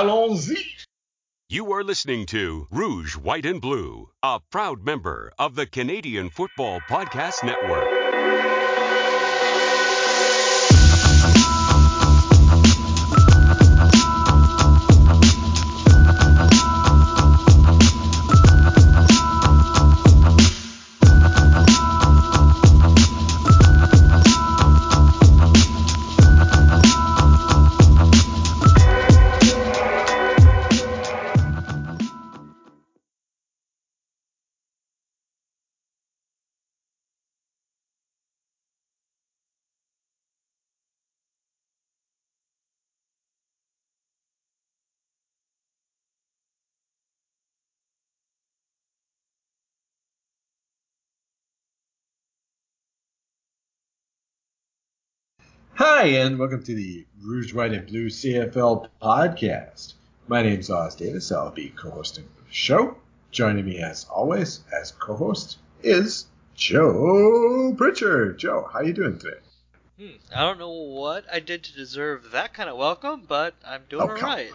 Allons-y! You are listening to Rouge, White, and Blue, a proud member of the Canadian Football Podcast Network. Hi, and welcome to the Rouge, White, and Blue CFL podcast. My name's Os Davis. I'll be co-hosting the show. Joining me, as always, as co-host is Joe Pritchard. Joe, how are you doing today? Hmm, I don't know what I did to deserve that kind of welcome, but I'm doing Oh, all right.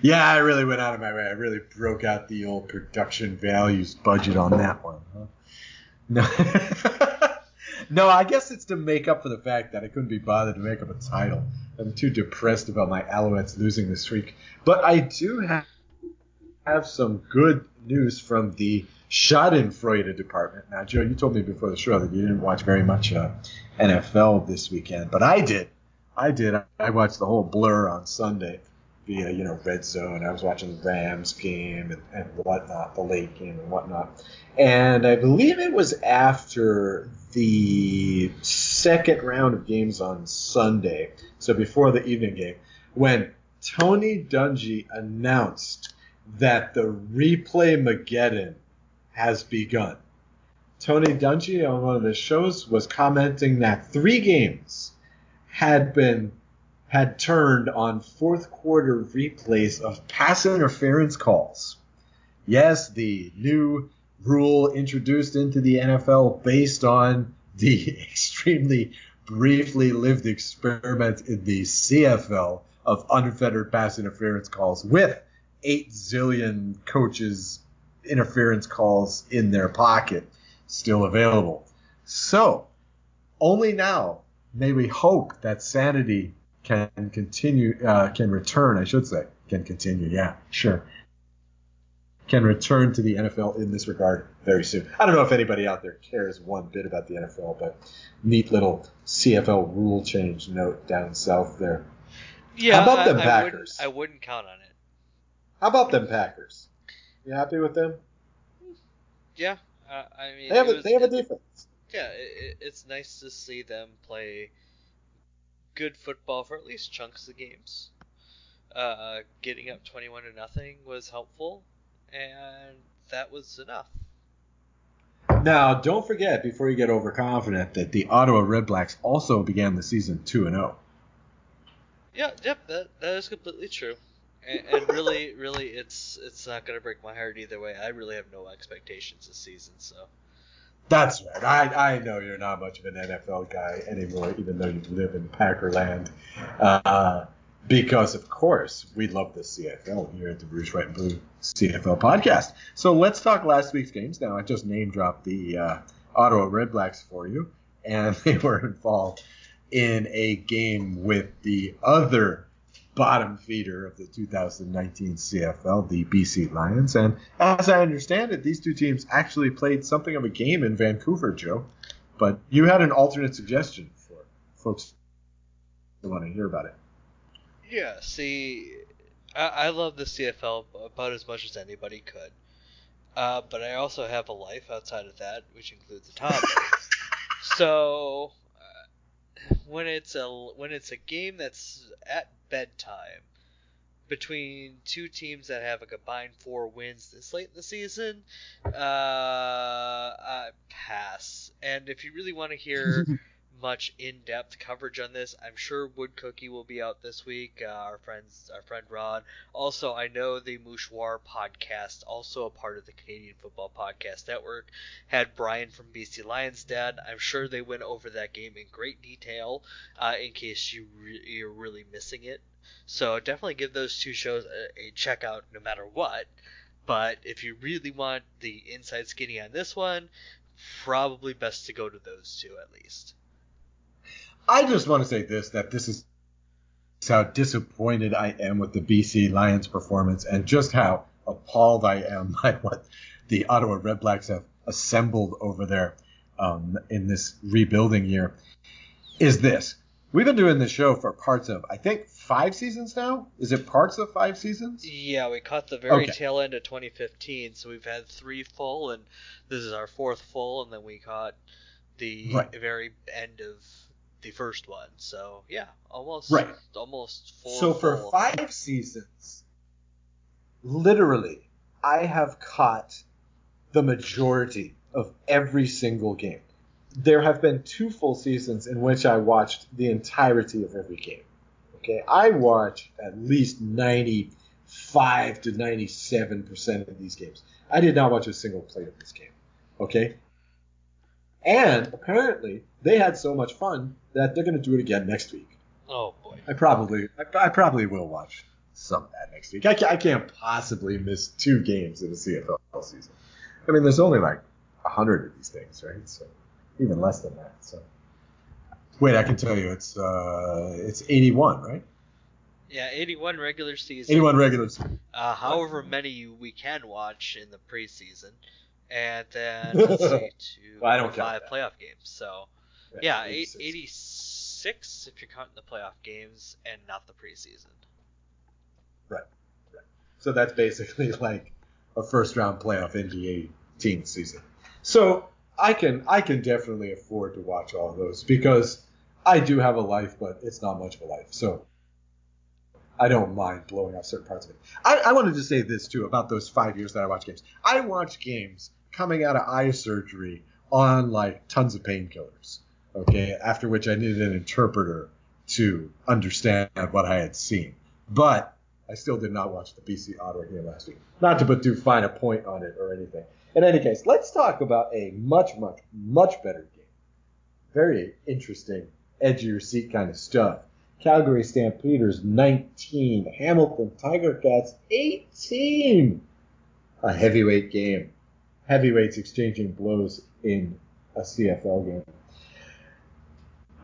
Yeah, I really went out of my way. I really broke out the old production values budget on that one. Huh? No, no, I guess it's to make up for the fact that I couldn't be bothered to make up a title. I'm too depressed about my Alouettes losing this week. But I do have, have some good news from the Schadenfreude department. Now, Joe, you told me before the show that you didn't watch very much uh, NFL this weekend, but I did. I did. I watched the whole blur on Sunday via you know red zone. I was watching the Rams game and, and whatnot, the late game and whatnot. And I believe it was after the second round of games on Sunday, so before the evening game, when Tony Dungy announced that the replay Mageddon has begun. Tony Dungy on one of the shows was commenting that three games had been had turned on fourth quarter replays of pass interference calls. Yes, the new rule introduced into the NFL based on the extremely briefly lived experiment in the CFL of unfettered pass interference calls with 8 zillion coaches interference calls in their pocket still available. So, only now may we hope that sanity can continue, uh, can return, I should say, can continue, yeah, sure, can return to the NFL in this regard very soon. I don't know if anybody out there cares one bit about the NFL, but neat little CFL rule change note down south there. Yeah, How about I, them I Packers? Wouldn't, I wouldn't count on it. How about them Packers? You happy with them? Yeah, uh, I mean, They have a, was- they have a defense. Yeah, it, it, it's nice to see them play good football for at least chunks of games. Uh, getting up twenty-one to nothing was helpful, and that was enough. Now, don't forget before you get overconfident that the Ottawa Redblacks also began the season two and oh. zero. Yeah, yep, that that is completely true. And, and really, really, it's it's not gonna break my heart either way. I really have no expectations this season, so. That's right. I, I know you're not much of an NFL guy anymore, even though you live in Packerland. Uh, because, of course, we love the CFL here at the Rouge, White, Blue CFL podcast. So let's talk last week's games now. I just name dropped the uh, Ottawa Red Blacks for you, and they were involved in a game with the other bottom feeder of the 2019 CFL, the BC Lions. And as I understand it, these two teams actually played something of a game in Vancouver, Joe. But you had an alternate suggestion for folks who want to hear about it. Yeah, see, I, I love the CFL about as much as anybody could. Uh, but I also have a life outside of that, which includes a toddler. so uh, when it's a when it's a game that's at bedtime between two teams that have a combined four wins this late in the season, uh, uh pass. And if you really want to hear much in-depth coverage on this. I'm sure Wood Cookie will be out this week. Uh, our friends, our friend Rod. Also, I know the Mouchoir podcast, also a part of the Canadian Football Podcast Network, had Brian from BC Lions Dad. I'm sure they went over that game in great detail, uh, in case you re- you're really missing it. So definitely give those two shows a, a check out, no matter what. But if you really want the inside skinny on this one, probably best to go to those two at least. I just want to say this that this is how disappointed I am with the BC Lions performance and just how appalled I am by what the Ottawa Red Blacks have assembled over there um, in this rebuilding year. Is this we've been doing this show for parts of I think five seasons now? Is it parts of five seasons? Yeah, we caught the very Okay. tail end of 2015, so we've had three full, and this is our fourth full, and then we caught the Right. very end of the first one. So yeah, almost Right. almost full. So for five seasons, literally, I have caught the majority of every single game. There have been two full seasons in which I watched the entirety of every game. Okay, I watch at least 95 to 97 percent of these games. I did not watch a single play of this game. Okay, and apparently they had so much fun that they're going to do it again next week. Oh boy. I probably, I, I probably will watch some of that next week. I, I can't possibly miss two games in a CFL season. I mean, there's only like a hundred of these things, right? So even less than that. So wait, I can tell you, it's uh, it's 81, right? Yeah, 81 regular season. 81 regular. season. Uh, however many we can watch in the preseason, and then let's see, two, Well, I don't five playoff games. So yeah, eight, 86. 86 if you're counting the playoff games and not the preseason. Right. right. So that's basically like a first round playoff NBA team season. So I can I can definitely afford to watch all those because I do have a life, but it's not much of a life. So I don't mind blowing off certain parts of it. I, I wanted to say this too about those five years that I watch games. I watch games coming out of eye surgery on like tons of painkillers. Okay, after which I needed an interpreter to understand what I had seen. But I still did not watch the BC Ottawa game last week. Not to put too fine a point on it or anything. In any case, let's talk about a much, much, much better game. Very interesting, edge of your seat kind of stuff. Calgary Stampeders 19, Hamilton Tiger Cats 18. A heavyweight game. Heavyweights exchanging blows in a CFL game.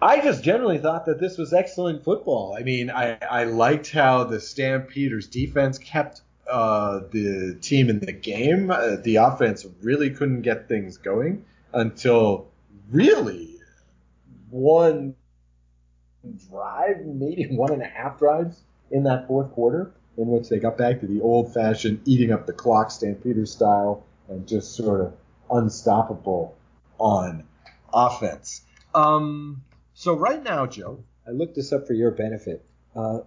I just generally thought that this was excellent football. I mean, I, I liked how the Stampeders defense kept uh, the team in the game. Uh, the offense really couldn't get things going until really one drive, maybe one and a half drives in that fourth quarter, in which they got back to the old fashioned eating up the clock Stampeders style and just sort of unstoppable on offense. Um, so right now, Joe, I looked this up for your benefit. Uh,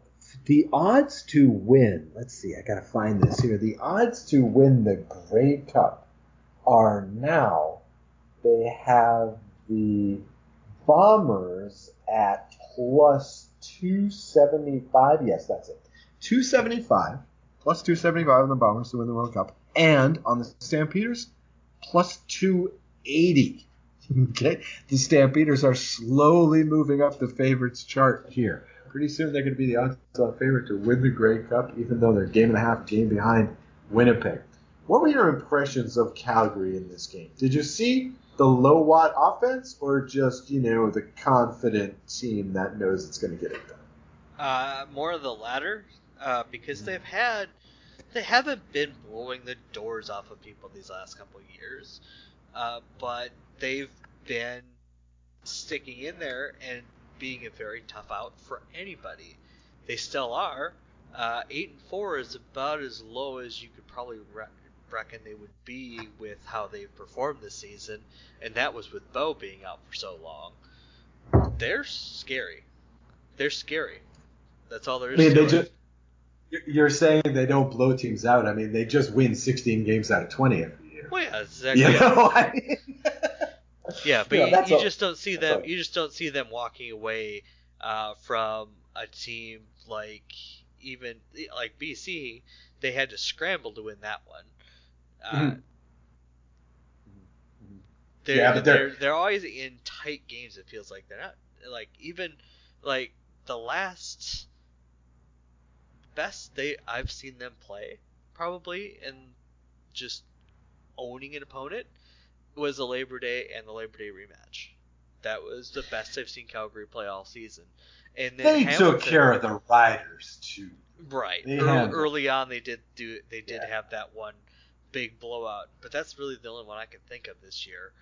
the odds to win, let's see, I gotta find this here. The odds to win the Grey Cup are now, they have the Bombers at plus 275. Yes, that's it. 275, plus 275 on the Bombers to win the World Cup. And on the Stampeders, plus 280. Okay, the Stampeders are slowly moving up the favorites chart here. Pretty soon they're going to be the odds-on favorite to win the Grey Cup, even though they're game and a half game behind Winnipeg. What were your impressions of Calgary in this game? Did you see the low watt offense, or just you know the confident team that knows it's going to get it done? Uh, more of the latter, uh, because they've had, they haven't been blowing the doors off of people these last couple years, uh, but they've been sticking in there and being a very tough out for anybody. They still are. Uh, eight and four is about as low as you could probably re- reckon they would be with how they've performed this season, and that was with Bo being out for so long. They're scary. They're scary. That's all there is. I mean, to they it. just. You're saying they don't blow teams out. I mean, they just win 16 games out of 20 every Well, yeah, exactly. You know, I mean, Yeah, but You you, you all- just don't see them. all. You just don't see them walking away uh, from a team like even like BC. They had to scramble to win that one. Uh, Mhm. They're, Yeah, but they're they're- they're always in tight games. It feels like they're not like even like the last best they I've seen them play probably and just owning an opponent was the Labor Day and the Labor Day rematch. That was the best I've seen Calgary play all season. And then They Hamilton, took care of the Riders too. Right. Early, early on, they did do. They did Yeah. have that one big blowout, but that's really the only one I can think of this year.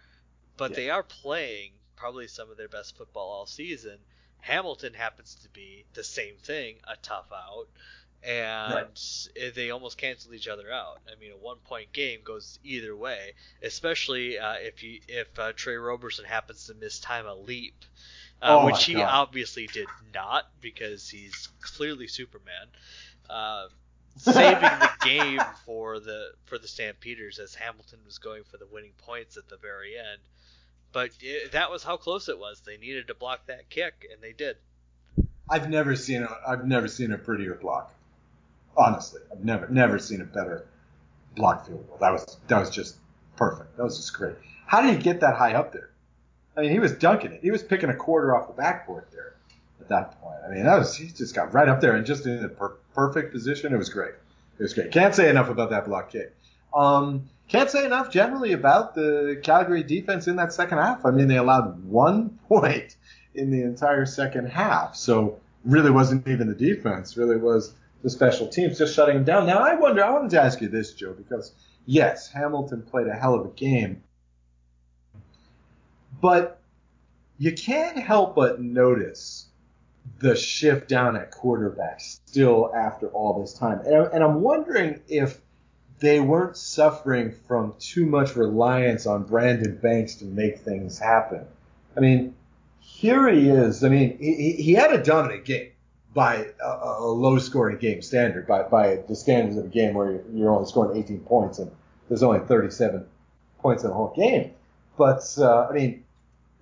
But Yeah. they are playing probably some of their best football all season. Hamilton happens to be the same thing, a tough out, and they almost canceled each other out. I mean, a one-point game goes either way, especially uh, if you if uh, Tre Roberson happens to miss time a leap, uh, Oh which he God. obviously did not because he's clearly Superman. Uh, saving the game for the for the Stampeders as Hamilton was going for the winning points at the very end. But it, that was how close it was. They needed to block that kick, and they did. I've never seen a I've never seen a prettier block. Honestly, I've never never seen a better block field goal. That was that was just perfect. That was just great. How did he get that high up there? I mean, he was dunking it. He was picking a quarter off the backboard there at that point. I mean, that was he just got right up there and just in the per- perfect position. It was great. It was great. Can't say enough about that block kick. Um, can't say enough generally about the Calgary defense in that second half. I mean, they allowed one point in the entire second half. So really wasn't even the defense, really was the special teams just shutting them down. Now I wonder, I wanted to ask you this, Joe, because yes, Hamilton played a hell of a game, but you can't help but notice the shift down at quarterback still after all this time. And, and I'm wondering if they weren't suffering from too much reliance on Brandon Banks to make things happen. I mean, here he is. I mean, he- he had a dominant game by a, a low scoring game standard, by, by the standards of a game where you're, only scoring 18 points and there's only 37 points in the whole game. But, uh, I mean,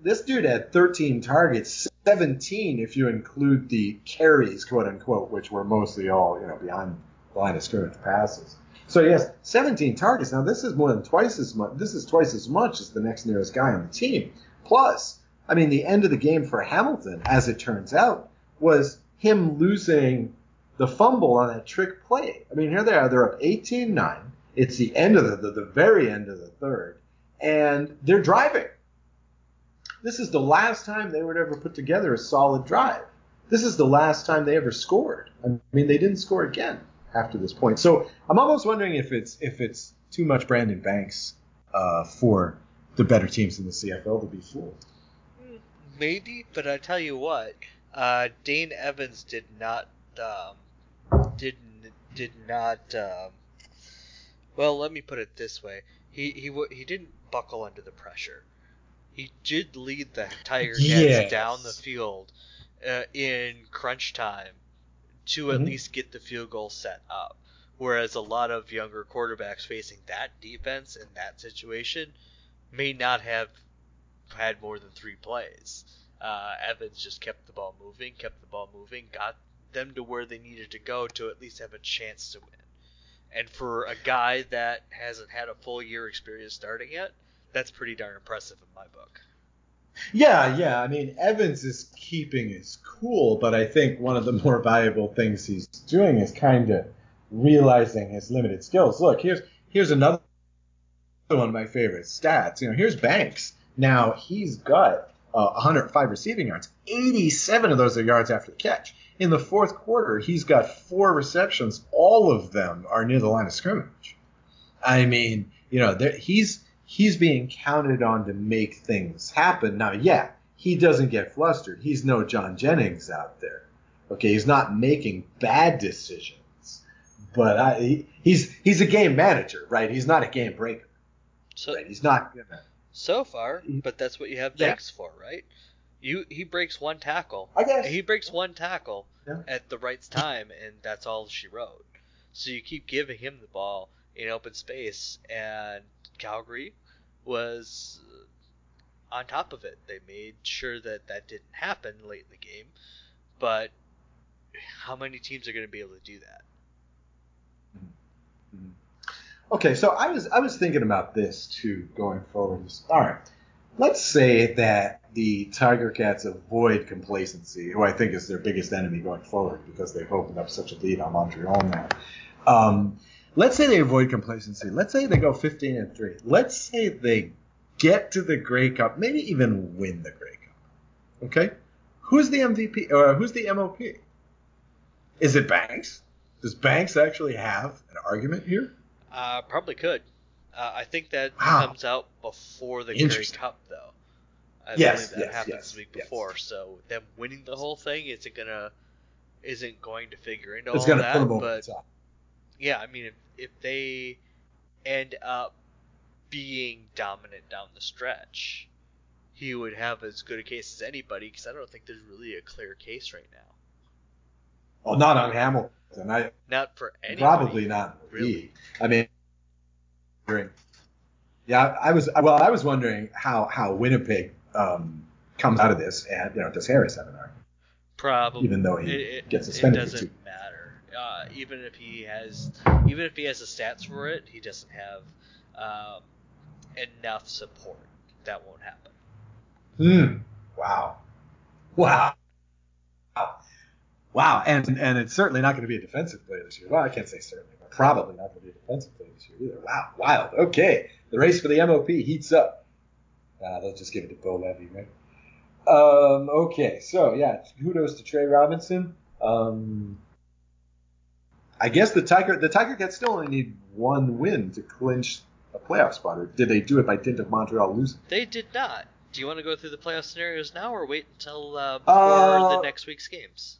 this dude had 13 targets, 17 if you include the carries, quote unquote, which were mostly all, you know, behind the line of scrimmage passes. So yes, 17 targets. Now this is more than twice as much. This is twice as much as the next nearest guy on the team. Plus, I mean, the end of the game for Hamilton, as it turns out, was him losing the fumble on that trick play. I mean, here they are. They're up 18-9. It's the end of the, the, the very end of the third, and they're driving. This is the last time they would ever put together a solid drive. This is the last time they ever scored. I mean, they didn't score again after this point. So I'm almost wondering if it's if it's too much Brandon Banks uh, for the better teams in the CFL to be fooled. Maybe, but I tell you what, uh, Dane Evans did not um, did did not. Um, well, let me put it this way: he he he didn't buckle under the pressure. He did lead the Tiger Cats Yes. down the field uh, in crunch time to at Mhm. least get the field goal set up. Whereas a lot of younger quarterbacks facing that defense in that situation may not have had more than three plays. Uh, Evans just kept the ball moving, kept the ball moving, got them to where they needed to go to at least have a chance to win. And for a guy that hasn't had a full year experience starting yet, that's pretty darn impressive in my book. Yeah, yeah. I mean, Evans is keeping his cool, but I think one of the more valuable things he's doing is kind of realizing his limited skills. Look, here's here's another one of my favorite stats. You know, here's Banks. Now he's got uh, 105 receiving yards. 87 of those are yards after the catch. In the fourth quarter, he's got four receptions. All of them are near the line of scrimmage. I mean, you know, there, he's he's being counted on to make things happen. Now, yeah, he doesn't get flustered. He's no John Jennings out there. Okay, he's not making bad decisions, but I, he, he's he's a game manager, right? He's not a game breaker, So right? He's not gonna. So far, mm-hmm. but that's what you have Yeah. Banks for, right? You he breaks one tackle. I guess. He breaks one tackle Yeah. at the right time, and that's all she wrote. So you keep giving him the ball in open space, and Calgary was on top of it. They made sure that that didn't happen late in the game, but how many teams are going to be able to do that? Okay, so I was I was thinking about this too going forward. All right, let's say that the Tiger Cats avoid complacency, who I think is their biggest enemy going forward because they've opened up such a lead on Montreal now. Um, let's say they avoid complacency. Let's say they go 15 and three. Let's say they get to the Grey Cup, maybe even win the Grey Cup. Okay, who's the MVP or who's the MOP? Is it Banks? Does Banks actually have an argument here? Uh, probably could. Uh, I think that Wow. comes out before the Grey Cup, though. I Yes, believe that yes, happened yes, the week yes. before. So them winning the whole thing isn't gonna isn't going to figure into It's all that. put them over but yeah, I mean, if if they end up being dominant down the stretch, he would have as good a case as anybody. Because I don't think there's really a clear case right now. Well, not on Hamilton. I Not for anybody. probably not really. league. I mean, yeah, I was well. I was wondering how how Winnipeg um, comes out of this, and you know, does Harris have an argument? Probably. Even though he it, it, gets suspended for doesn't matter. Uh, even if he has, even if he has the stats for it, he doesn't have um, enough support. That won't happen. Hmm. Wow. Wow. Wow. And and it's certainly not going to be a defensive player this year. Well, I can't say certainly, but probably not going to be a defensive player this year either. Wow. Wild. Okay. The race for the MOP heats up. Uh, they'll just give it to Bo Levi, right? Um, okay. So yeah, kudos to Tre Roberson. Um, I guess the Tiger the Tiger Cats still only need one win to clinch a playoff spot, or did they do it by dint of Montreal losing? They did not. Do you want to go through the playoff scenarios now, or wait until uh, before Uh, the next week's games?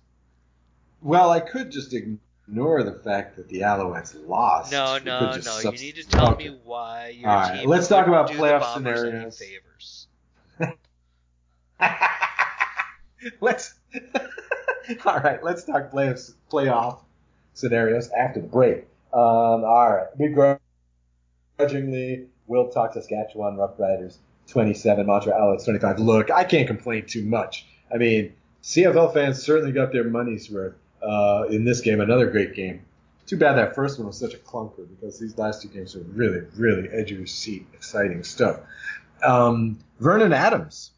Well, I could just ignore the fact that the Alouettes lost. No, We no, no. You need to tell Okay. me why your All right, team let's talk about playoff scenarios. Favors. let's. all right, let's talk playoff playoff scenarios after the break. Um, all right, begrudgingly, we'll talk Saskatchewan Roughriders 27, Montreal Alouettes 25. Look, I can't complain too much. I mean, CFL fans certainly got their money's worth uh, in this game. Another great game. Too bad that first one was such a clunker because these last two games are really, really edge of your seat, exciting stuff. Um, Vernon Adams,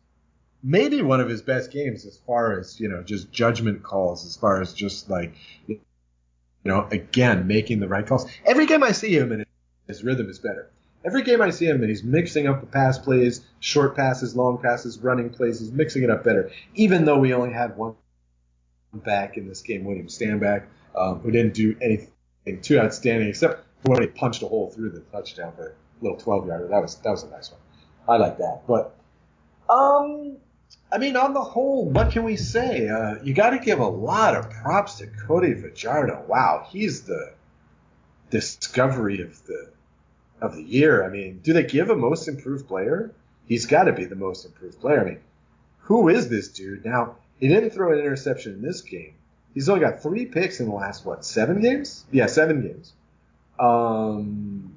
maybe one of his best games as far as you know, just judgment calls, as far as just like you know, again making the right calls. Every game I see him and his rhythm is better. Every game I see him and he's mixing up the pass plays, short passes, long passes, running plays. He's mixing it up better. Even though we only had one back in this game, William Stanback, um, who didn't do anything too outstanding except when he punched a hole through the touchdown for a little 12 yarder. That was that was a nice one. I like that. But um, I mean, on the whole, what can we say? Uh, you got to give a lot of props to Cody Fajardo. Wow, he's the discovery of the of the year. I mean, do they give a most improved player? He's got to be the most improved player. I mean, who is this dude? Now, he didn't throw an interception in this game. He's only got three picks in the last what seven games? Yeah, seven games. Um,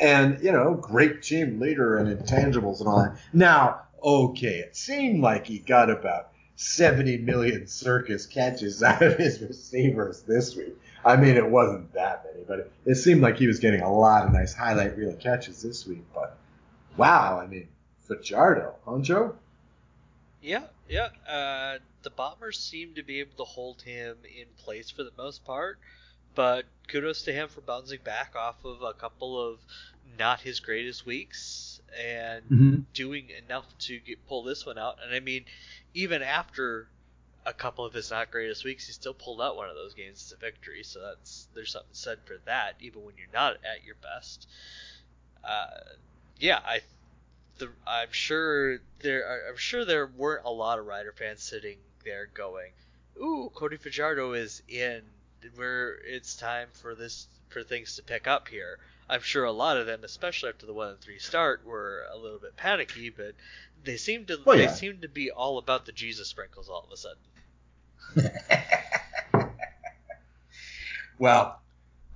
and you know, great team leader and intangibles and all that. Now, okay, it seemed like he got about 70 million circus catches out of his receivers this week. I mean, it wasn't that many, but it, seemed like he was getting a lot of nice highlight reel catches this week. But wow, I mean, Fajardo, Joe? Yeah, yeah. Uh, the Bombers seem to be able to hold him in place for the most part, but kudos to him for bouncing back off of a couple of not his greatest weeks and Mm-hmm. doing enough to get, pull this one out. And I mean, even after a couple of his not greatest weeks, he still pulled out one of those games to victory. So that's there's something said for that, even when you're not at your best. Uh, yeah, I the, I'm sure there are, I'm sure there weren't a lot of Rider fans sitting there going, "Ooh, Cody Fajardo is in. Where it's time for this for things to pick up here." I'm sure a lot of them, especially after the one and three start, were a little bit panicky, but they seem to Well, they yeah. seem to be all about the Jesus sprinkles all of a sudden. well,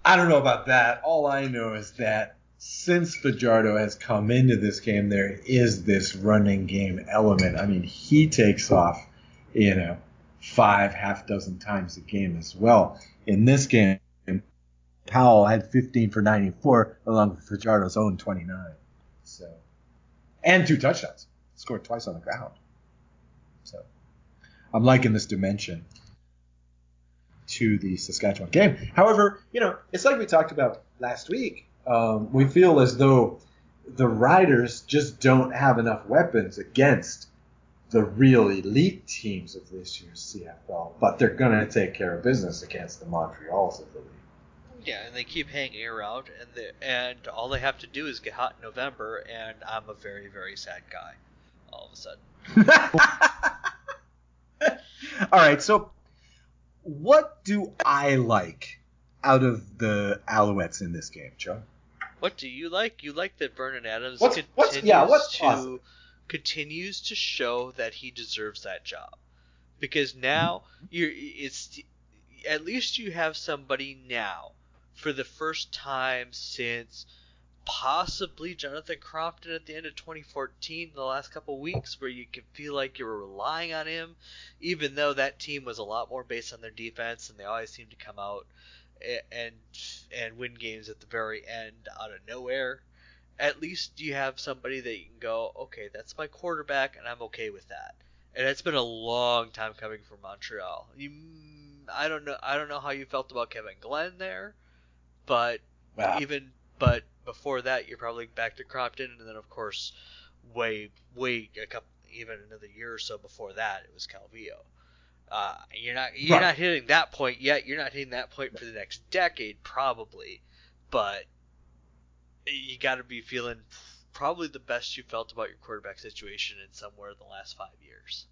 I don't know about that. All I know is that since Fajardo has come into this game, there is this running game element. I mean, he takes off, you know, five, half dozen times a game as well. In this game, Powell had 15 for 94, along with Fajardo's own 29. So, and two touchdowns. Scored twice on the ground. So, I'm liking this dimension to the Saskatchewan game. However, you know, it's like we talked about last week. Um, we feel as though the Riders just don't have enough weapons against the real elite teams of this year's CFL, but they're going to take care of business against the Montreals of the league. Yeah, and they keep hanging around, and the, and all they have to do is get hot in November, and I'm a very very sad guy, all of a sudden. all right, so what do I like out of the Alouettes in this game, Joe? What do you like? You like that Vernon Adams what's, continues what's, yeah, what's to positive? Continues to show that he deserves that job. Because now mm-hmm. you're it's at least you have somebody now for the first time since possibly Jonathan Crompton at the end of 2014 the last couple weeks where you can feel like you're relying on him even though that team was a lot more based on their defense and they always seem to come out and and win games at the very end out of nowhere at least you have somebody that you can go, okay, that's my quarterback, and I'm okay with that. And it's been a long time coming from Montreal. You, I don't know, I don't know how you felt about Kevin Glenn there, but Wow. even but before that, you're probably back to Crompton, and then of course, way way a couple even another year or so before that, it was Calvillo. Uh, you're not you're Right. not hitting that point yet. You're not hitting that point for the next decade, probably, but you got to be feeling probably the best you felt about your quarterback situation in somewhere in the last five years.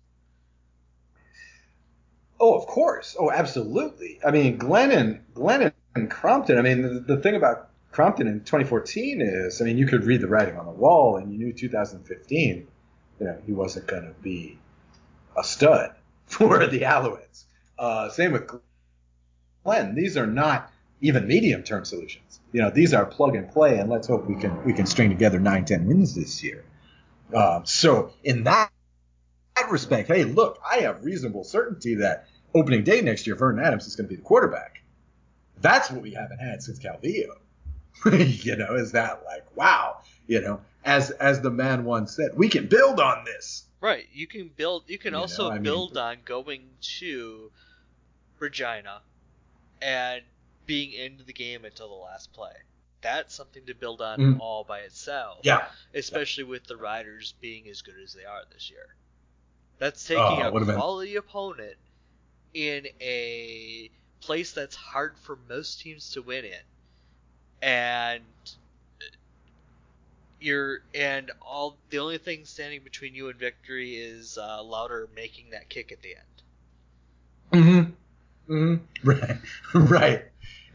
Oh, of course. Oh, absolutely. I mean, Glennon, Glennon and Crompton. I mean, the, the thing about Crompton in 2014 is, I mean, you could read the writing on the wall, and you knew 2015, you know, he wasn't going to be a stud for the Alouettes. Uh, same with Glenn. These are not even medium-term solutions. You know, these are plug and play, and let's hope we can we can string together nine, ten wins this year. Um, so in that that respect, hey, look, I have reasonable certainty that opening day next year, Vernon Adams is going to be the quarterback. That's what we haven't had since Calvillo. you know, is that like, wow, you know, as as the man once said, we can build on this. Right. You can build. You can You also know, I mean- build on going to Regina and being into the game until the last play. That's something to build on Mm. all by itself. Yeah. Especially with the Riders being as good as they are this year. That's taking Oh, a would've been- quality opponent in a place that's hard for most teams to win in, and you're and all the only thing standing between you and victory is uh, Lauther making that kick at the end. Mm-hmm. Mm-hmm. Right. right.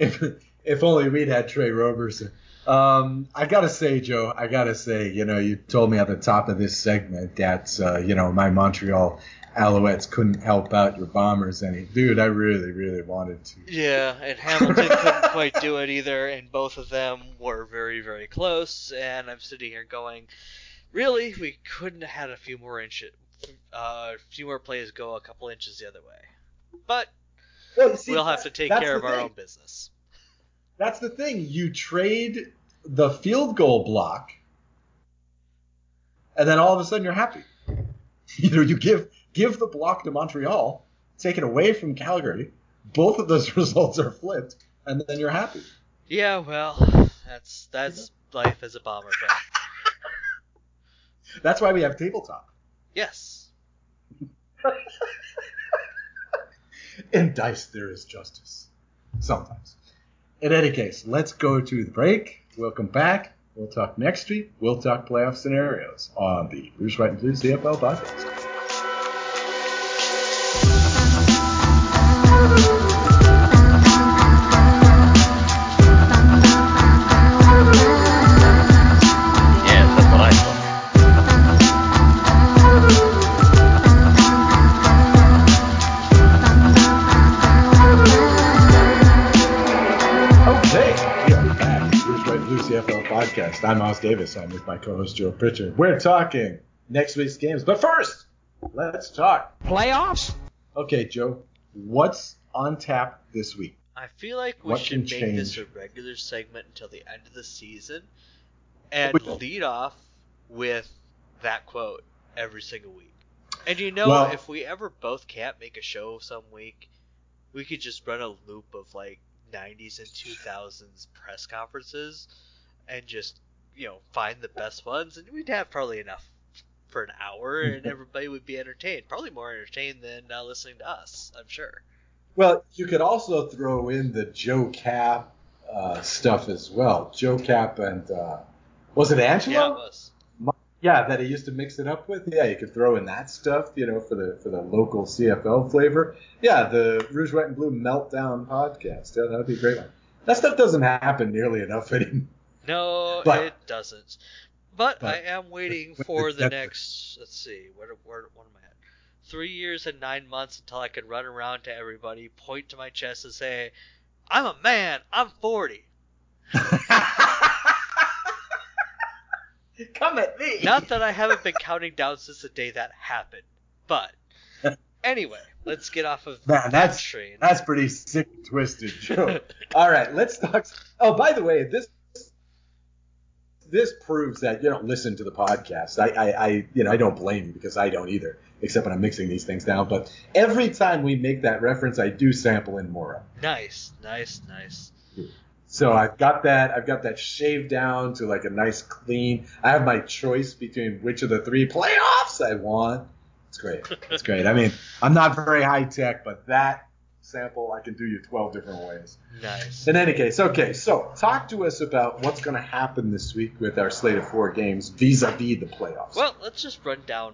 If if only we'd had Tre Roberson. Um, I gotta say, Joe, I gotta say, you know, you told me at the top of this segment that uh, you know my Montreal Alouettes couldn't help out your Bombers any. Dude, I really, really wanted to. Yeah, and Hamilton couldn't quite do it either, and both of them were very, very close. And I'm sitting here going, really, we couldn't have had a few more inches, uh, a few more plays go a couple inches the other way. But Well, see, we'll have to take care the of our thing. own business. That's the thing. You trade the field goal block, and then all of a sudden you're happy. You know, you give give the block to Montreal, take it away from Calgary. Both of those results are flipped, and then you're happy. Yeah, well, that's that's life as a bomber fan. That's why we have tabletop. Yes. In dice, there is justice. Sometimes. In any case, let's go to the break. Welcome back. We'll talk next week. We'll talk playoff scenarios on the Rouge White and Blue CFL podcast. Podcast. I'm Os Davis. I'm with my co-host Joe Pritchard. We're talking next week's games, but first, let's talk Playoffs? Okay, Joe, what's on tap this week? I feel like we What should can make this a regular segment until the end of the season and lead off with that quote every single week. And you know, Well- if we ever both can't make a show some week, we could just run a loop of like 90s and 2000s press conferences and just, you know, find the best ones, and we'd have probably enough for an hour, and everybody would be entertained. Probably more entertained than uh, listening to us, I'm sure. Well, you could also throw in the Joe Kapp uh, stuff as well. Joe Kapp and uh, was it Angelo? Yeah, it was. Yeah, that he used to mix it up with. Yeah, you could throw in that stuff, you know, for the for the local CFL flavor. Yeah, the Rouge, White, and Blue Meltdown podcast. Yeah, that would be a great one. That stuff doesn't happen nearly enough anymore. No, But- it doesn't. But, but- I am waiting for the next. Let's see, where, where what am I at? Three years and nine months until I can run around to everybody, point to my chest, and say, "I'm a man. I'm 40." Come at me. Not that I haven't been counting down since the day that happened, but anyway, let's get off of Man, that that's train. that's pretty sick, twisted, joke. All right, let's talk. Oh, by the way, this this proves that you don't listen to the podcast. I, I, I, you know, I don't blame you because I don't either, except when I'm mixing these things down. But every time we make that reference, I do sample in Mora. nice, nice, nice. So I've got that. I've got that shaved down to like a nice clean. I have my choice between which of the three playoffs I want. It's great. It's great. I mean, I'm not very high tech, but that sample I can do you 12 different ways. Nice. In any case, okay. So talk to us about what's going to happen this week with our slate of four games vis-a-vis the playoffs. Well, let's just run down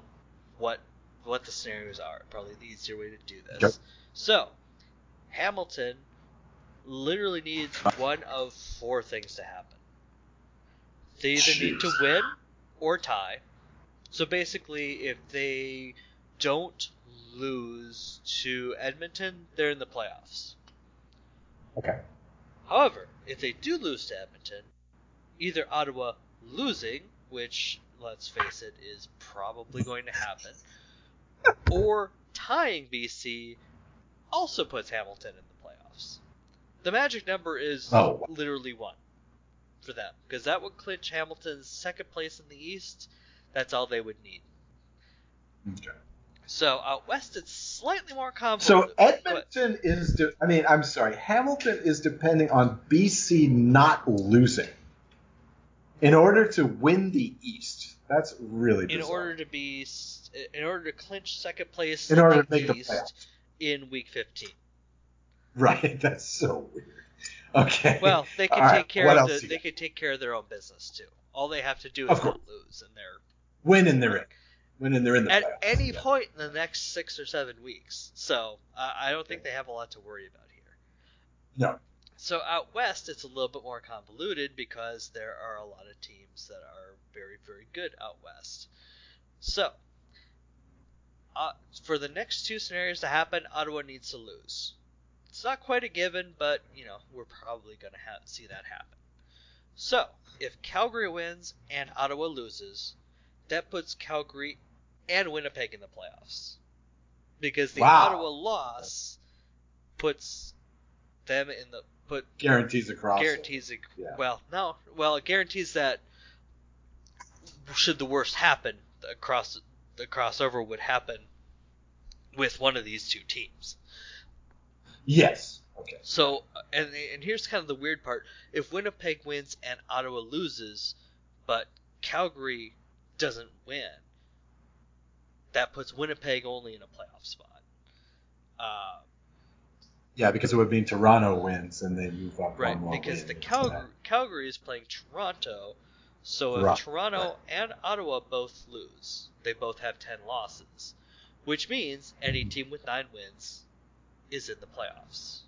what what the scenarios are. Probably the easier way to do this. Yep. So, Hamilton literally needs one of four things to happen. They either need to win or tie. So basically, if they don't lose to Edmonton, they're in the playoffs. okay. However, if they do lose to Edmonton, either Ottawa losing, which let's face it is probably going to happen, or tying BC also puts Hamilton in the playoffs. The magic number is Oh. literally one for them because that would clinch Hamilton's second place in the East. That's all they would need. Okay. So out west, it's slightly more complicated. So Edmonton is. De- I mean, I'm sorry. Hamilton is depending on BC not losing in order to win the East. That's really bizarre. in order to be in order to clinch second place In order to make the East playoffs. in week 15. Right. That's so weird. Okay. Well, they can All take right, care what of the, they got? can take care of their own business too. All they have to do is not lose, and they're Win and they're in. And they're in the at playoffs. any Yeah. point in the next six or seven weeks. So uh, I don't think they have a lot to worry about here. No. So out west, it's a little bit more convoluted because there are a lot of teams that are very, very good out west. So, uh, for the next two scenarios to happen, Ottawa needs to lose. It's not quite a given, but you know we're probably going to see that happen. So, if Calgary wins and Ottawa loses, that puts Calgary and Winnipeg in the playoffs. Because the Wow. Ottawa loss puts them in the put Guarantees across. guarantees it, Yeah. well no well it guarantees that should the worst happen the cross the crossover would happen with one of these two teams Yes. Okay. so and and here's kind of the weird part if Winnipeg wins and Ottawa loses but Calgary doesn't win that puts Winnipeg only in a playoff spot uh, Yeah, because it would mean Toronto wins and they move up Right, one more Right, because the Calgary. Calgary is playing Toronto, so if Right, Toronto and Ottawa both lose, they both have 10 losses, which means any team with 9 wins is in the playoffs.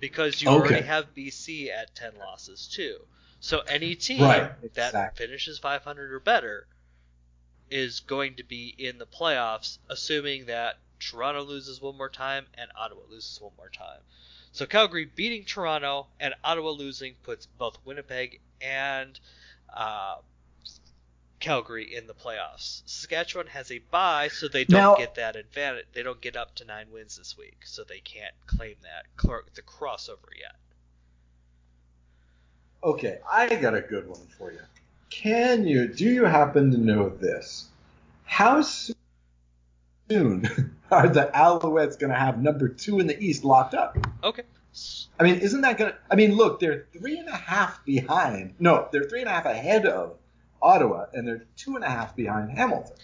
Because you already have BC at 10 losses too. So any team Right, that finishes 500 or better is going to be in the playoffs, assuming that Toronto loses one more time and Ottawa loses one more time. So Calgary beating Toronto and Ottawa losing puts both Winnipeg and uh, Calgary in the playoffs. Saskatchewan has a bye, so they don't Now- get that advantage. They don't get up to nine wins this week, so they can't claim that cl- the crossover yet. Okay, I got a good one for you. Can you? Do you happen to know this? How soon are the Alouettes going to have number two in the East locked up? Okay. I mean, isn't that going to? I mean, look, they're three and a half behind. No, they're three and a half ahead of Ottawa, and they're two and a half behind Hamilton.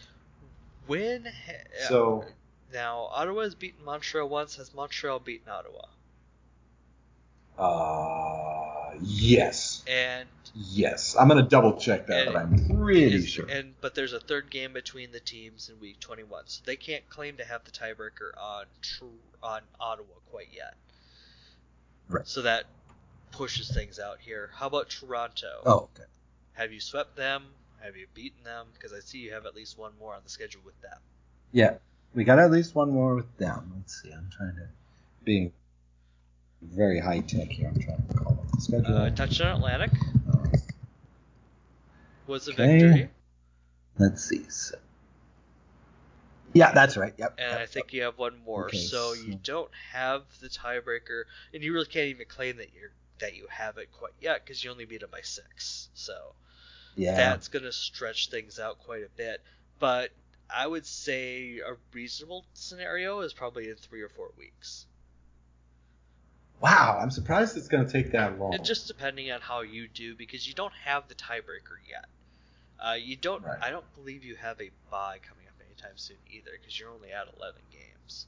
When ha- So, now Ottawa has beaten Montreal once. Has Montreal beaten Ottawa? uh, yes, And yes. I'm going to double check that, but I'm pretty sure. And but there's a third game between the teams in week 21, so they can't claim to have the tiebreaker on tr- on Ottawa quite yet. Right. So that pushes things out here. How about Toronto? Oh, okay. Have you swept them? Have you beaten them? Because I see you have at least one more on the schedule with them. Yeah, we got at least one more with them. Let's see. I'm trying to being very high tech here. I'm trying to call up the schedule. Uh, touchdown Atlantic Uh, was a Okay. victory, let's see. So, yeah, that's right. Yep. and yep, I think you have one more. Okay, so you don't have the tiebreaker, and you really can't even claim that you're that you have it quite yet because you only beat them by six. So. Yeah. that's going to stretch things out quite a bit. But I would say a reasonable scenario is probably in three or four weeks. Wow. I'm surprised it's going to take that long. And just depending on how you do, because you don't have the tiebreaker yet. Uh, you don't. Right. I don't believe you have a bye coming up anytime soon either, because you're only at 11 games.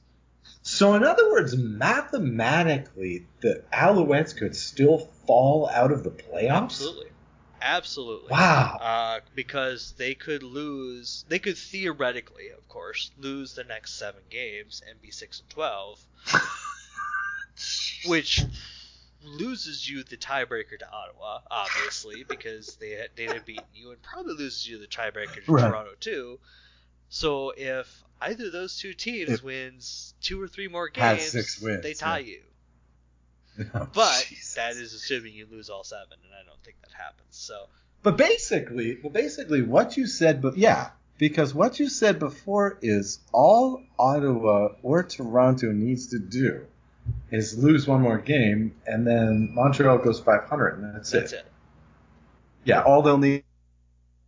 so, in other words, mathematically, the Alouettes could still fall out of the playoffs. Absolutely. Absolutely. Wow. Uh, because they could lose, they could theoretically, of course, lose the next seven games and be six and twelve, which loses you the tiebreaker to Ottawa, obviously, because they had, they had beaten you, and probably loses you the tiebreaker to Right. Toronto too. So if either of those two teams If- wins two or three more games, wins, they tie yeah. you. Oh, But Jesus. that is assuming you lose all seven, and I don't think that happens. So But basically, but basically, what you said, but yeah, because what you said before is all Ottawa or Toronto needs to do is lose one more game, and then Montreal goes 500, and that's, that's it. it. Yeah, all they'll need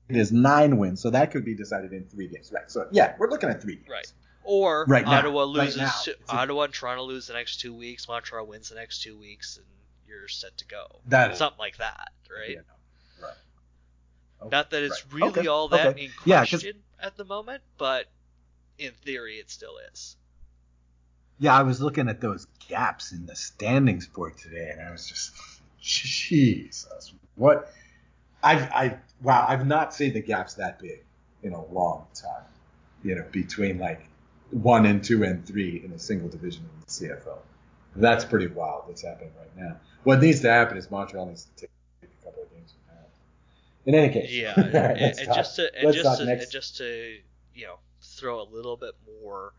is nine wins, so that could be decided in three games, right? So yeah, we're looking at three games. Right. Or Right now. Ottawa Right loses. now. to- a- Ottawa and Toronto lose the next two weeks. Montreal wins the next two weeks, and you're set to go. That- Something like that, right? Yeah, no. Right. Okay, Not that it's right. really Okay, all that okay. in Yeah, question at the moment, but in theory, it still is. Yeah, I was looking at those gaps in the standings board today, and I was just, Jesus, what? I've, I, wow, I've not seen the gaps that big in a long time. You know, between like one and two and three in a single division in the CFL. That's pretty wild. What's happening right now? What needs to happen is Montreal needs to take a couple of games from now. In any case, Yeah, and, and talk- just to and just to, and just to you know throw a little bit more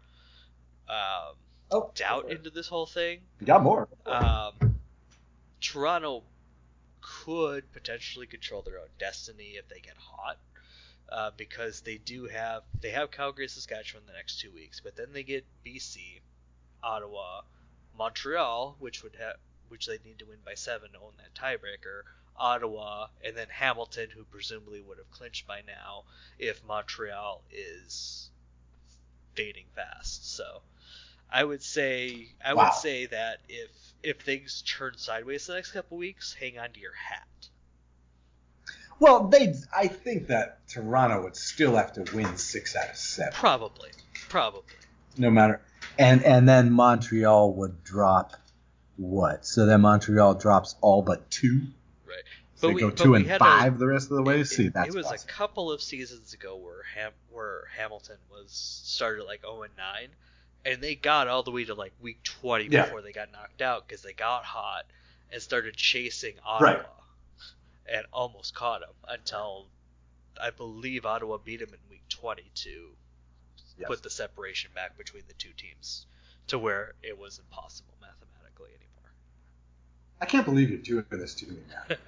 um, oh, doubt go into this whole thing. You got more. Um, Toronto could potentially control their own destiny if they get hot, uh, because they do have they have Calgary, Saskatchewan the next two weeks, but then they get BC, Ottawa, Montreal, which would have which they need to win by seven to own that tiebreaker. Ottawa and then Hamilton, who presumably would have clinched by now if Montreal is fading fast. So I would say I Wow. would say that if if things turn sideways the next couple weeks, hang on to your hat. Well, they. I think that Toronto would still have to win six out of seven, Probably, probably. no matter. And and then Montreal would drop what? So then Montreal drops all but two. Right. So But they we- go two and had a- five the rest of the way. It- See, that's it was possible. a couple of seasons ago where Ham, where Hamilton was started like 0 and 9, and they got all the way to like week 20 Yeah. before they got knocked out because they got hot and started chasing Ottawa Right. and almost caught them until I believe Ottawa beat them in week 20 to Yes. put the separation back between the two teams to where it was impossible. I can't believe you're doing this to me, man.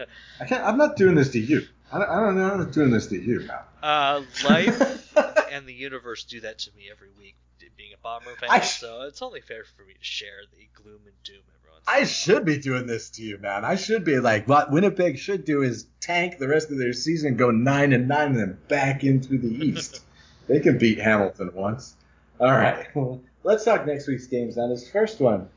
I can't. I'm not doing this to you. I don't, I don't know. I'm not doing this to you, man. Uh, life and the universe do that to me every week, being a Bomber fan. Sh- so it's only fair for me to share the gloom and doom everyone. I should be doing this to you, man. I should be like what Winnipeg should do is tank the rest of their season, go nine and nine, and then back into the East. they can beat Hamilton once. All right. Well, let's talk next week's games. Now, this first one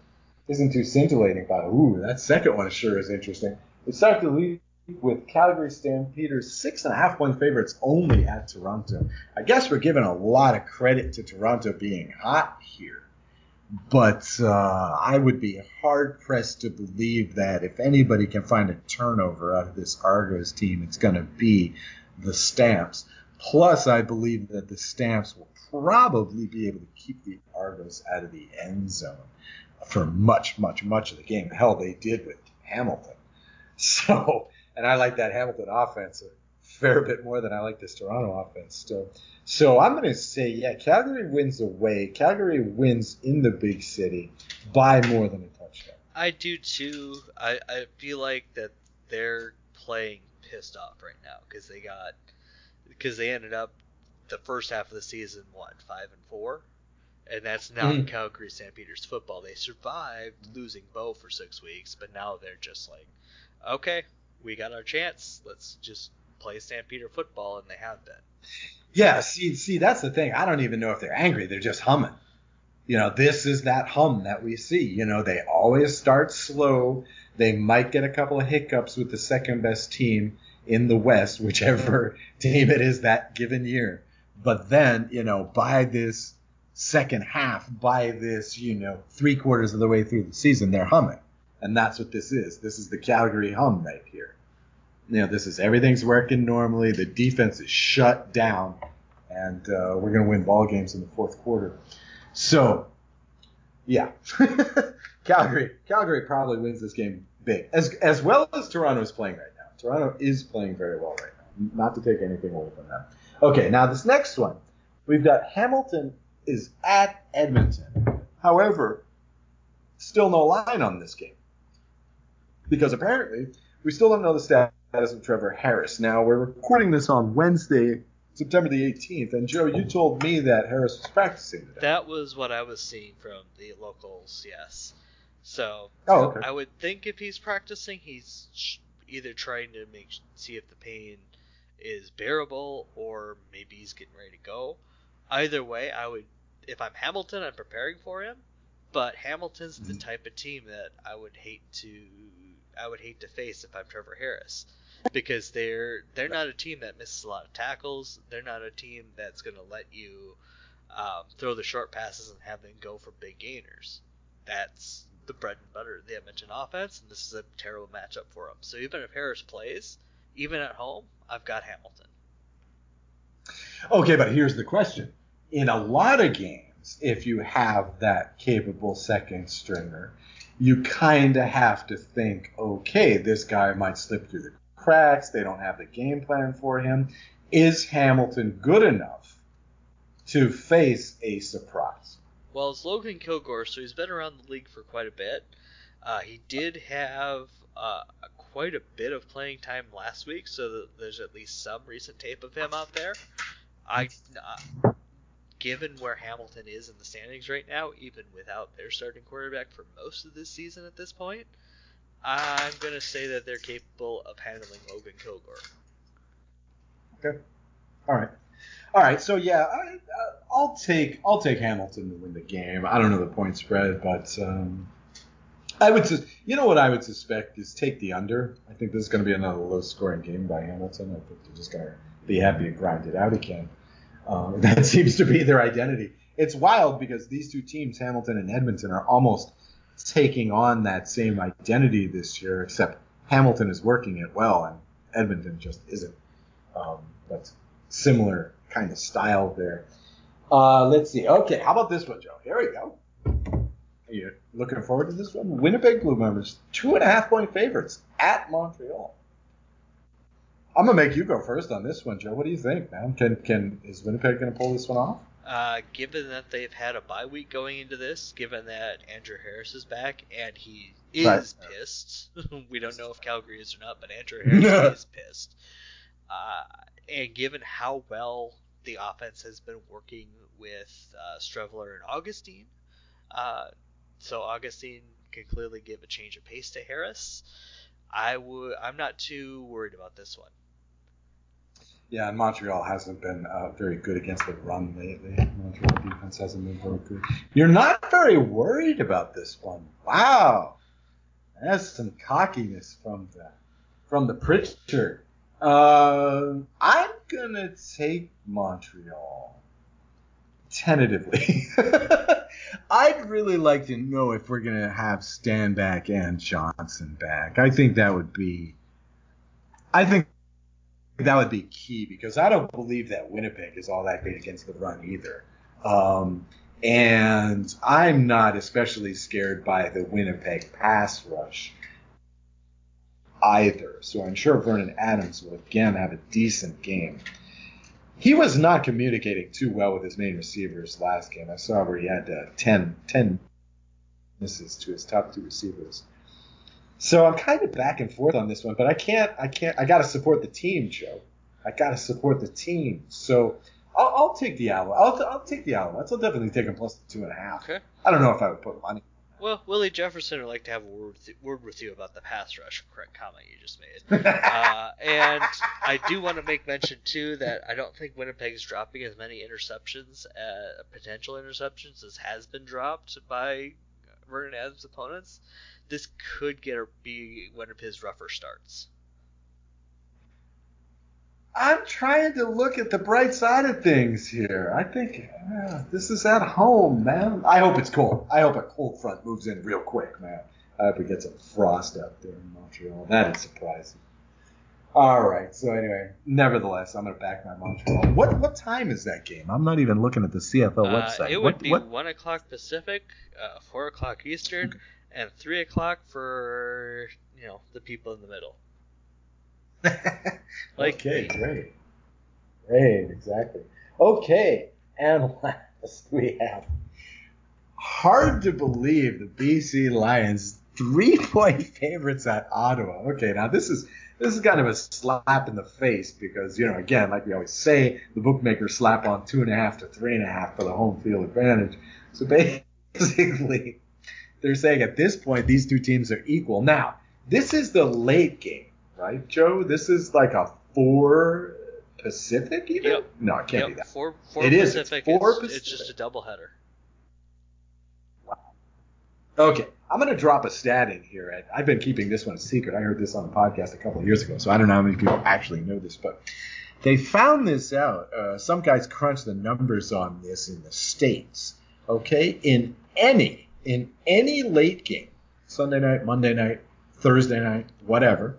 isn't too scintillating, but ooh, that second one sure is interesting. It starts the league with Calgary Stampeders six and a half point favorites only at Toronto. I guess we're giving a lot of credit to Toronto being hot here but uh, I would be hard pressed to believe that if anybody can find a turnover out of this Argos team, it's going to be the Stamps. Plus, I believe that the Stamps will probably be able to keep the Argos out of the end zone for much, much, much of the game. Hell, they did with Hamilton. So, and I like that Hamilton offense a fair bit more than I like this Toronto offense still. So I'm going to say, yeah, Calgary wins away. Calgary wins in the big city by more than a touchdown. I do too. I, I feel like that they're playing pissed off right now because they got because they ended up the first half of the season what five and four, and that's not Mhm. Calgary Stampeders football. They survived losing Bo for six weeks, but now they're just like, okay, we got our chance. Let's just play Stampeder football, and they have been. Yeah, see, see, that's the thing. I don't even know if they're angry. They're just humming. You know, this is that hum that we see. You know, they always start slow. They might get a couple of hiccups with the second best team in the West, whichever team it is that given year. But then, you know, by this second half, by this, you know, three quarters of the way through the season, they're humming. And that's what this is. This is the Calgary hum right here. You know, this is everything's working normally. The defense is shut down, and uh, we're going to win ball games in the fourth quarter. So, yeah, Calgary, Calgary probably wins this game big, as as well as Toronto is playing right now. Toronto is playing very well right now. Not to take anything away from them. Okay, now this next one, we've got Hamilton is at Edmonton. However, still no line on this game because apparently we still don't know the status of Trevor Harris. Now we're recording this on Wednesday, September the 18th, and Joe, you told me that Harris was practicing today. That was what I was seeing from the locals, yes. So oh, okay. I would think if he's practicing, he's either trying to make see if the pain is bearable or maybe he's getting ready to go. Either way, I would if I'm Hamilton, I'm preparing for him. But Hamilton's the Mhm. type of team that I would hate to I would hate to face if I'm Trevor Harris because they're they're not a team that misses a lot of tackles. They're not a team that's going to let you um, throw the short passes and have them go for big gainers. That's the bread and butter of the Edmonton offense, and this is a terrible matchup for them. So even if Harris plays, even at home, I've got Hamilton. Okay, but here's the question. In a lot of games, if you have that capable second stringer, you kind of have to think, okay, this guy might slip through the cracks. They don't have the game plan for him. Is Hamilton good enough to face a surprise? Well, it's Logan Kilgore, so he's been around the league for quite a bit. Uh, he did have uh, quite a bit of playing time last week, so there's at least some recent tape of him out there. I, uh, given where Hamilton is in the standings right now, even without their starting quarterback for most of this season at this point, I'm gonna say that they're capable of handling Logan Kilgore. Okay. All right. All right. So yeah, I, I- I'll take I'll take Hamilton to win the game. I don't know the point spread, but um, I would sus- you know what I would suspect is take the under. I think this is going to be another low scoring game by Hamilton. I think they're just going to be happy to grind it out again. Um, that seems to be their identity. It's wild because these two teams, Hamilton and Edmonton, are almost taking on that same identity this year, except Hamilton is working it well and Edmonton just isn't. Um, but similar kind of style there. Uh, let's see. Okay, how about this one, Joe? Here we go. Are you looking forward to this one? Winnipeg Blue Bombers, two and a half point favorites at Montreal. I'm gonna make you go first on this one, Joe. What do you think, man? Can can is Winnipeg gonna pull this one off? Uh, given that they've had a bye week going into this, given that Andrew Harris is back and he is Right. pissed, we don't know if Calgary is or not, but Andrew Harris is pissed. Uh, and given how well the offense has been working with uh, Streveler and Augustine, uh, so Augustine can clearly give a change of pace to Harris. I would. I'm not too worried about this one. Yeah, and Montreal hasn't been uh, very good against the run lately. Montreal defense hasn't been very good. You're not very worried about this one. Wow, that's some cockiness from the from the Pritchard. Uh, I'm gonna take Montreal tentatively. I'd really like to know if we're gonna have Stanback and Johnson back. I think that would be. I think that would be key because I don't believe that Winnipeg is all that great against the run either. Um, and I'm not especially scared by the Winnipeg pass rush either. So I'm sure Vernon Adams will again have a decent game. He was not communicating too well with his main receivers last game. I saw where he had uh, 10, 10 misses to his top two receivers. So I'm kind of back and forth on this one, but I can't. I can't. I got to support the team, Joe. I got to support the team. So I'll, I'll take the Alouettes. I'll, I'll take the Alouettes. I'll definitely take them plus the two and a half. Okay. I don't know if I would put money. Well, Willie Jefferson would like to have a word with, word with you about the pass rush correct comment you just made. Uh, and I do want to make mention too that I don't think Winnipeg is dropping as many interceptions, uh, potential interceptions, as has been dropped by Vernon Adams' opponents. This could get a, be one of his rougher starts. I'm trying to look at the bright side of things here. I think uh, this is at home, man. I hope it's cold. I hope a cold front moves in real quick, man. I hope we get some frost out there in Montreal. That is surprising. All right. So anyway, nevertheless, I'm gonna back my Montreal. What what time is that game? I'm not even looking at the CFL Uh, website. it would what, be what? one o'clock Pacific, uh, four o'clock Eastern, and three o'clock for you know the people in the middle. Like okay, great. Great, exactly. Okay, and last we have hard to believe the BC Lions three point favorites at Ottawa. Okay, now this is this is kind of a slap in the face because you know again, like we always say, the bookmakers slap on two and a half to three and a half for the home field advantage. So basically, they're saying at this point these two teams are equal. Now, this is the late game, right, Joe? This is like a four Pacific even? Yep. No, it can't be Yep, that. four, four It is, it's Pacific. four it's, it's Pacific. just a doubleheader. Wow. Okay, I'm going to drop a stat in here. I've been keeping this one a secret. I heard this on the podcast a couple of years ago, so I don't know how many people actually know this, but they found this out. Uh, some guys crunched the numbers on this in the states. Okay, in any in any late game, Sunday night, Monday night, Thursday night, whatever.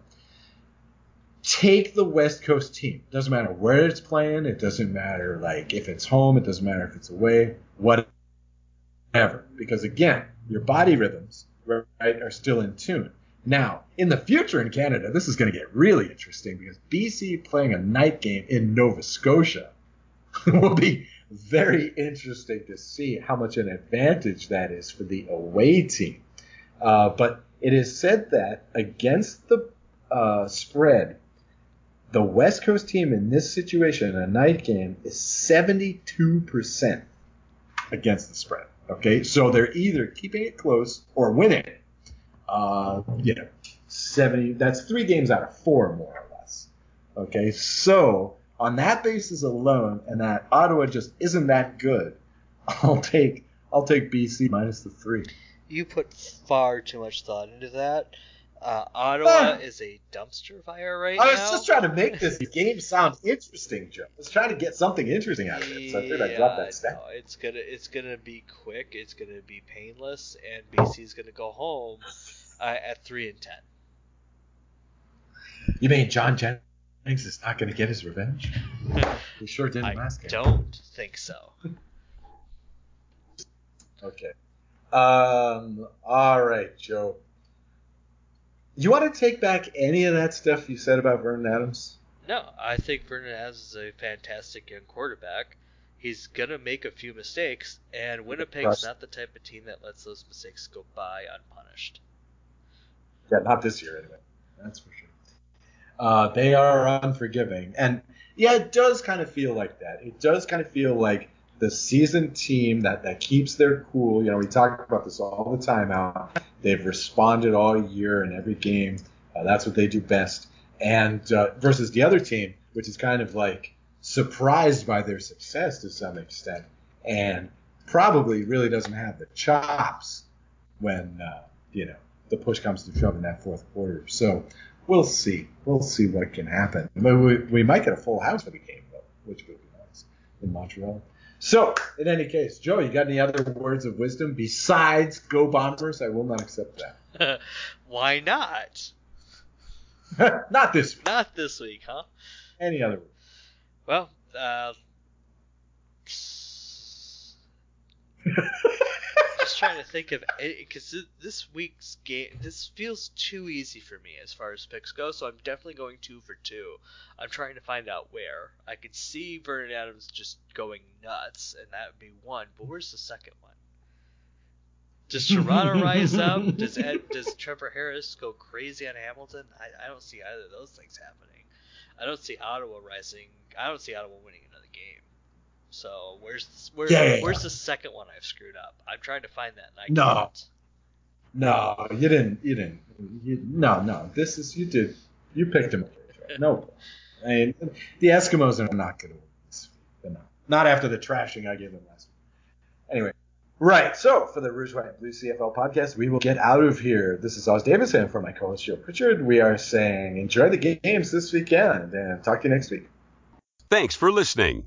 Take the West Coast team. Doesn't matter where it's playing. It doesn't matter like if it's home. It doesn't matter if it's away. Whatever. Because again, your body rhythms right, are still in tune. Now, in the future in Canada, this is going to get really interesting because BC playing a night game in Nova Scotia will be very interesting to see how much an advantage that is for the away team. Uh, but it is said that against the uh, spread, the West Coast team in this situation, a night game, is 72% against the spread. Okay, so they're either keeping it close or winning. Uh, you know, 70. That's three games out of four, more or less. Okay, so on that basis alone, and that Ottawa just isn't that good, I'll take I'll take BC minus the three. You put far too much thought into that. Uh, Ottawa Ah. is a dumpster fire right now. I was now. just trying to make this game sound interesting, Joe. I was trying to get something interesting out of it, so I figured I'd drop that stat. no, it's gonna it's gonna be quick. It's gonna be painless, and BC's gonna go home uh, at three and ten. You mean John Jennings is not going to get his revenge? He sure didn't I last game. don't think so. Okay. Um. All right, Joe. You want to take back any of that stuff you said about Vernon Adams? No, I think Vernon Adams is a fantastic young quarterback. He's gonna make a few mistakes, and Winnipeg's not the type of team that lets those mistakes go by unpunished. Yeah, not this year anyway. That's for sure. Uh, they are unforgiving, and yeah, it does kind of feel like that. It does kind of feel like the seasoned team that that keeps their cool. You know, we talk about this all the time. How they've responded all year in every game. Uh, that's what they do best. And uh, versus the other team, which is kind of like surprised by their success to some extent, and probably really doesn't have the chops when uh, you know the push comes to shove in that fourth quarter. So we'll see. We'll see what can happen. But we, we might get a full house for the game though, which would be nice in Montreal. So in any case, Joe, you got any other words of wisdom besides "Go Bombers"? I will not accept that. Why not? not this week. Not this week, huh? Any other word. Well, uh, just trying to think of because this week's game this feels too easy for me as far as picks go. So I'm definitely going two for two. I'm trying to find out where I could see Vernon Adams just going nuts, and that would be one. But where's the second one? Does Toronto rise up? Does Ed, does Trevor Harris go crazy on Hamilton? I, I don't see either of those things happening. I don't see Ottawa rising. I don't see Ottawa winning another game. So where's the, where, Yeah, yeah, where's yeah. the second one I've screwed up? I'm trying to find that and I No. can't. No, you didn't. You didn't. You, no, no. This is you did. You picked him. Up. No, I mean the Eskimos are not going to win this week. They're not. Not after the trashing I gave them last week. Anyway, right. So for the Rouge White and Blue CFL podcast, we will get out of here. This is Os Davis and for my co-host Joe Pritchard. We are saying enjoy the games this weekend and talk to you next week. Thanks for listening.